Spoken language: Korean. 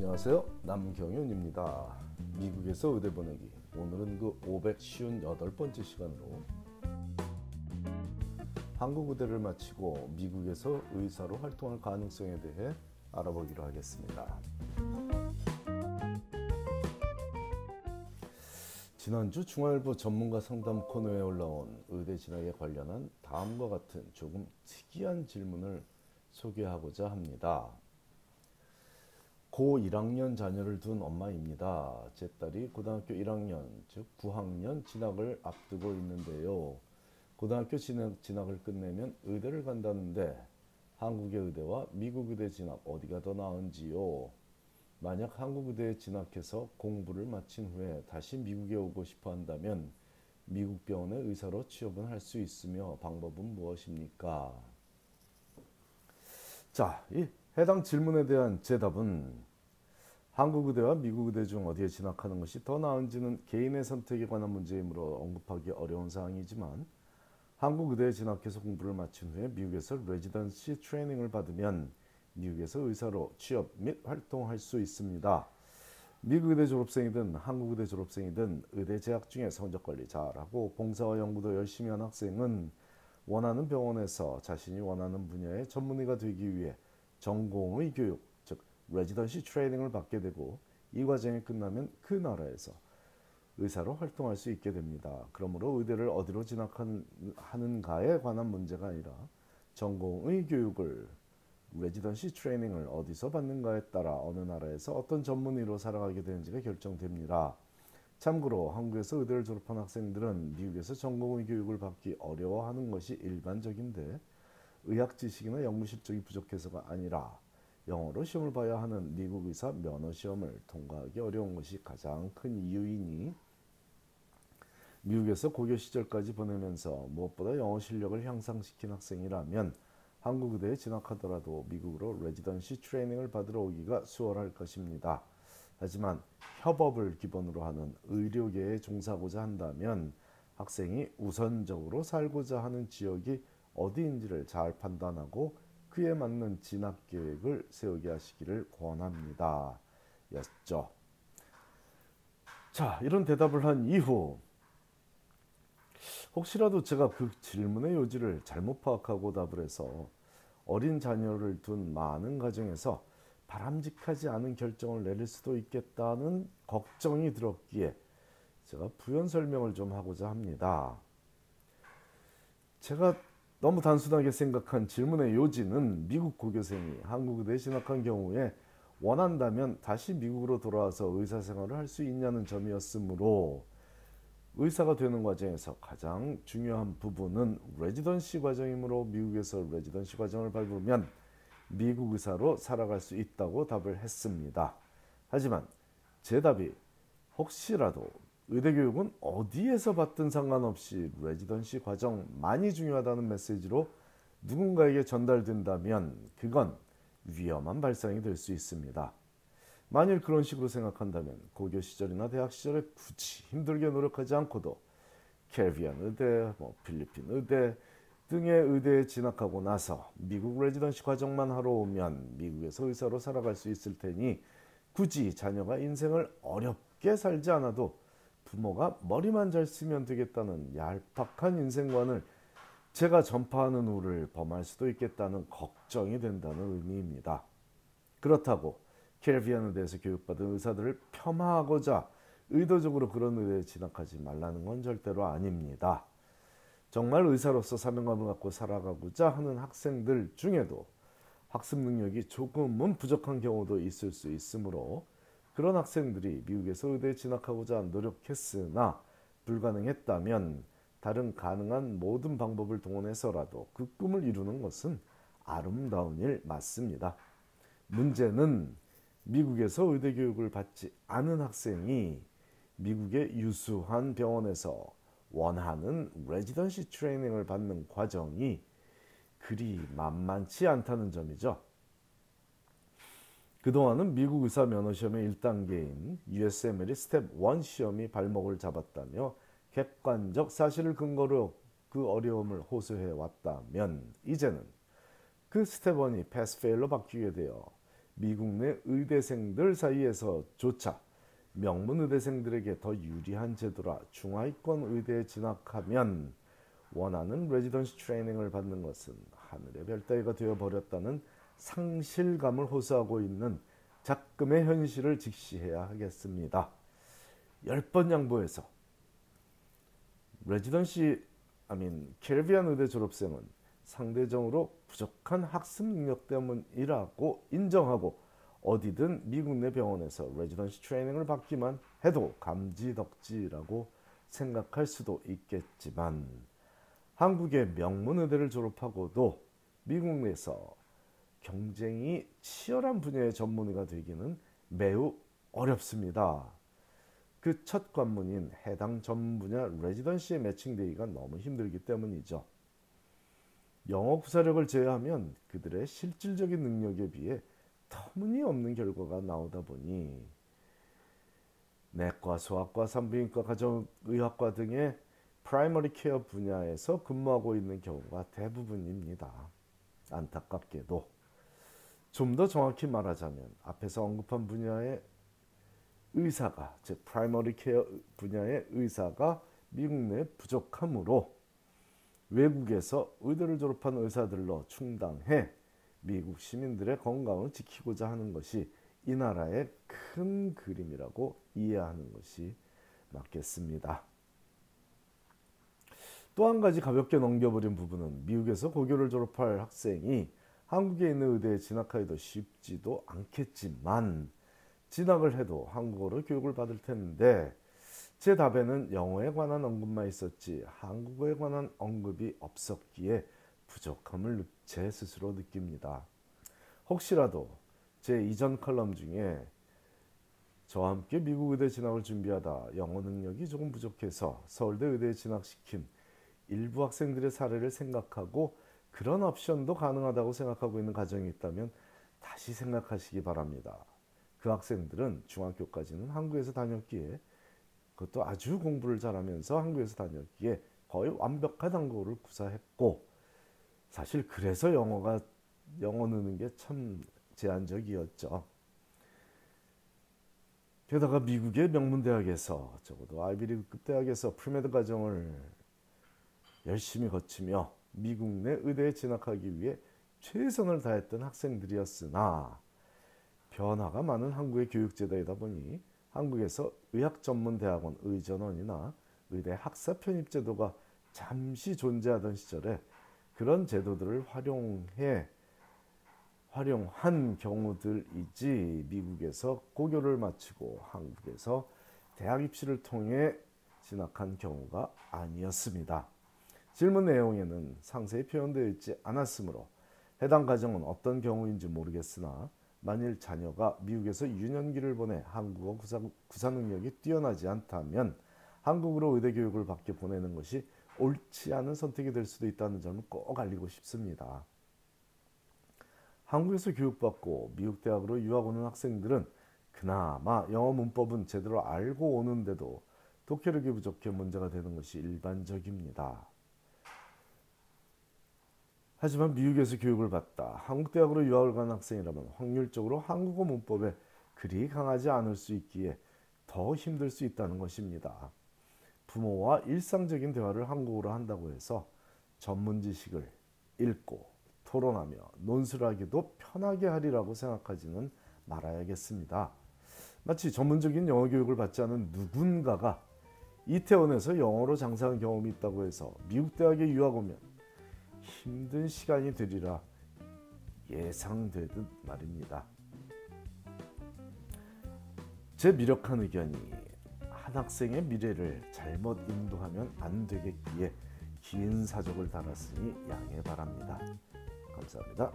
안녕하세요. 남경윤입니다. 미국에서 의대 보내기. 오늘은 그 558번째 시간으로 한국 의대를 마치고 미국에서 의사로 활동할 가능성에 대해 알아보기로 하겠습니다. 지난주 중앙일보 전문가 상담 코너에 올라온 의대 진학에 관련한 다음과 같은 조금 특이한 질문을 소개하고자 합니다. 고 1학년 자녀를 둔 엄마입니다. 제 딸이 고등학교 1학년, 즉 9학년 진학을 앞두고 있는데요. 고등학교 진학, 진학을 끝내면 의대를 간다는데 한국의 의대와 미국 의대 진학 어디가 더 나은지요? 만약 한국 의대에 진학해서 공부를 마친 후에 다시 미국에 오고 싶어 한다면 미국 병원의 의사로 취업은 할 수 있으며 방법은 무엇입니까? 자, 이 해당 질문에 대한 제 답은 한국 의대와 미국 의대 중 어디에 진학하는 것이 더 나은지는 개인의 선택에 관한 문제이므로 언급하기 어려운 사항이지만 한국 의대에 진학해서 공부를 마친 후에 미국에서 레지던시 트레이닝을 받으면 미국에서 의사로 취업 및 활동할 수 있습니다. 미국 의대 졸업생이든 한국 의대 졸업생이든 의대 재학 중에 성적 관리 잘하고 봉사와 연구도 열심히 한 학생은 원하는 병원에서 자신이 원하는 분야의 전문의가 되기 위해 전공의 교육, 즉 레지던시 트레이닝을 받게 되고 이 과정이 끝나면 그 나라에서 의사로 활동할 수 있게 됩니다. 그러므로 의대를 어디로 진학하는가에 관한 문제가 아니라 전공의 교육을 레지던시 트레이닝을 어디서 받는가에 따라 어느 나라에서 어떤 전문의로 살아가게 되는지가 결정됩니다. 참고로 한국에서 의대를 졸업한 학생들은 미국에서 전공의 교육을 받기 어려워하는 것이 일반적인데 의학 지식이나 연구 실적이 부족해서가 아니라 영어로 시험을 봐야 하는 미국 의사 면허 시험을 통과하기 어려운 것이 가장 큰 이유이니 미국에서 고교 시절까지 보내면서 무엇보다 영어 실력을 향상시킨 학생이라면 한국 의대에 진학하더라도 미국으로 레지던시 트레이닝을 받으러 오기가 수월할 것입니다. 하지만 협업을 기본으로 하는 의료계에 종사하고자 한다면 학생이 우선적으로 살고자 하는 지역이 어디인지를 잘 판단하고 그에 맞는 진학 계획을 세우게 하시기를 권합니다. 였죠. 자, 이런 대답을 한 이후 혹시라도 제가 그 질문의 요지를 잘못 파악하고 답을 해서 어린 자녀를 둔 많은 가정에서 바람직하지 않은 결정을 내릴 수도 있겠다는 걱정이 들었기에 제가 부연 설명을 좀 하고자 합니다. 제가 너무 단순하게 생각한 질문의 요지는 미국 고교생이 한국 의대에 진학한 경우에 원한다면 다시 미국으로 돌아와서 의사 생활을 할 수 있냐는 점이었으므로 의사가 되는 과정에서 가장 중요한 부분은 레지던시 과정이므로 미국에서 레지던시 과정을 밟으면 미국 의사로 살아갈 수 있다고 답을 했습니다. 하지만 제 답이 혹시라도 의대 교육은 어디에서 받든 상관없이 레지던시 과정많이 중요하다는 메시지로 누군가에게 전달된다면 그건 위험한 발상이 될 수 있습니다. 만일 그런 식으로 생각한다면 고교 시절이나 대학 시절에 굳이 힘들게 노력하지 않고도 캐비안 의대, 뭐 필리핀 의대 등의 의대에 진학하고 나서 미국 레지던시 과정만 하러 오면 미국에서 의사로 살아갈 수 있을 테니 굳이 자녀가 인생을 어렵게 살지 않아도 부모가 머리만 잘 쓰면 되겠다는 얄팍한 인생관을 제가 전파하는 우를 범할 수도 있겠다는 걱정이 된다는 의미입니다. 그렇다고 캐리비안에 대해서 교육받은 의사들을 폄하하고자 의도적으로 그런 의대에 진학하지 말라는 건 절대로 아닙니다. 정말 의사로서 사명감을 갖고 살아가고자 하는 학생들 중에도 학습 능력이 조금은 부족한 경우도 있을 수 있으므로 그런 학생들이 미국에서 의대에 진학하고자 노력했으나 불가능했다면 다른 가능한 모든 방법을 동원해서라도 그 꿈을 이루는 것은 아름다운 일 맞습니다. 문제는 미국에서 의대 교육을 받지 않은 학생이 미국의 유수한 병원에서 원하는 레지던시 트레이닝을 받는 과정이 그리 만만치 않다는 점이죠. 그동안은 미국 의사 면허 시험의 1단계인 USMLE Step 1 시험이 발목을 잡았다며 객관적 사실을 근거로 그 어려움을 호소해 왔다면 이제는 그 스텝 1이 pass fail로 바뀌게 되어 미국 내 의대생들 사이에서조차 명문 의대생들에게 더 유리한 제도라 중하위권 의대에 진학하면 원하는 residency training을 받는 것은 하늘의 별따기가 되어 버렸다는 상실감을 호소하고 있는 작금의 현실을 직시해야 하겠습니다. 10번 양보해서 residency 아민 캐리비안 의대 졸업생은 상대적으로 부족한 학습 능력 때문이라고 인정하고 어디든 미국 내 병원에서 residency training을 받기만 해도 감지덕지라고 생각할 수도 있겠지만 한국의 명문 의대를 졸업하고도 미국 내에서 경쟁이 치열한 분야의 전문의가 되기는 매우 어렵습니다. 그 첫 관문인 해당 전문 분야 레지던시에 매칭되기가 너무 힘들기 때문이죠. 영어 구사력을 제외하면 그들의 실질적인 능력에 비해 터무니없는 결과가 나오다 보니 내과, 소아과, 산부인과, 가정의학과 등의 primary care 분야에서 근무하고 있는 경우가 대부분입니다. 안타깝게도 좀 더 정확히 말하자면 앞에서 언급한 분야의 의사가 즉 primary care 분야의 의사가 미국 내 부족하므로 외국에서 의대를 졸업한 의사들로 충당해 미국 시민들의 건강을 지키고자 하는 것이 이 나라의 큰 그림이라고 이해하는 것이 맞겠습니다. 또 한 가지 가볍게 넘겨버린 부분은 미국에서 고교를 졸업할 학생이 한국에 있는 의대에 진학하기도 쉽지도 않겠지만 진학을 해도 한국어로 교육을 받을 텐데 제 답에는 영어에 관한 언급만 있었지 한국어에 관한 언급이 없었기에 부족함을 제 스스로 느낍니다. 혹시라도 제 이전 칼럼 중에 저와 함께 미국 의대 진학을 준비하다 영어 능력이 조금 부족해서 서울대 의대에 진학시킨 일부 학생들의 사례를 생각하고 그런 옵션도 가능하다고 생각하고 있는 가정이 있다면 다시 생각하시기 바랍니다. 그 학생들은 중학교까지는 한국에서 다녔기에 그것도 아주 공부를 잘하면서 한국에서 다녔기에 거의 완벽한 한국어를 구사했고 사실 그래서 영어가 영어 느는 게 참 제한적이었죠. 게다가 미국의 명문 대학에서 적어도 아이비리그급 대학에서 pre-med 과정을 열심히 거치며 미국 내 의대에 진학하기 위해 최선을 다했던 학생들이었으나 변화가 많은 한국의 교육제도이다 보니 한국에서 의학 전문 대학원 의전원이나 의대 학사 편입 제도가 잠시 존재하던 시절에 그런 제도들을 활용해 활용한 경우들이지 미국에서 고교를 마치고 한국에서 대학 입시를 통해 진학한 경우가 아니었습니다. 질문 내용에는 상세히 표현되어 있지 않았으므로 해당 가정은 어떤 경우인지 모르겠으나 만일 자녀가 미국에서 유년기를 보내 한국어 구사, 구사 능력이 뛰어나지 않다면 한국으로 의대 교육을 받게 보내는 것이 옳지 않은 선택이 될 수도 있다는 점을 꼭 알리고 싶습니다. 한국에서 교육받고 미국 대학으로 유학 오는 학생들은 그나마 영어 문법은 제대로 알고 오는데도 독해력이 부족해 문제가 되는 것이 일반적입니다. 하지만 미국에서 교육을 받다 한국 대학으로 유학을 간 학생이라면 확률적으로 한국어 문법에 그리 강하지 않을 수 있기에 더 힘들 수 있다는 것입니다. 부모와 일상적인 대화를 한국어로 한다고 해서 전문 지식을 읽고 토론하며 논술 하기도 편하게 하리라고 생각하지는 말아야겠습니다. 마치 전문적인 영어 교육을 받지 않은 누군가가 이태원에서 영어로 장사한 경험이 있다고 해서 미국 대학에 유학 오면 힘든 시간이 되리라 예상되듯 말입니다. 제 미력한 의견이 한 학생의 미래를 잘못 인도하면 안 되겠기에 긴 사족을 달았으니 양해 바랍니다. 감사합니다.